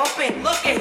open, looking.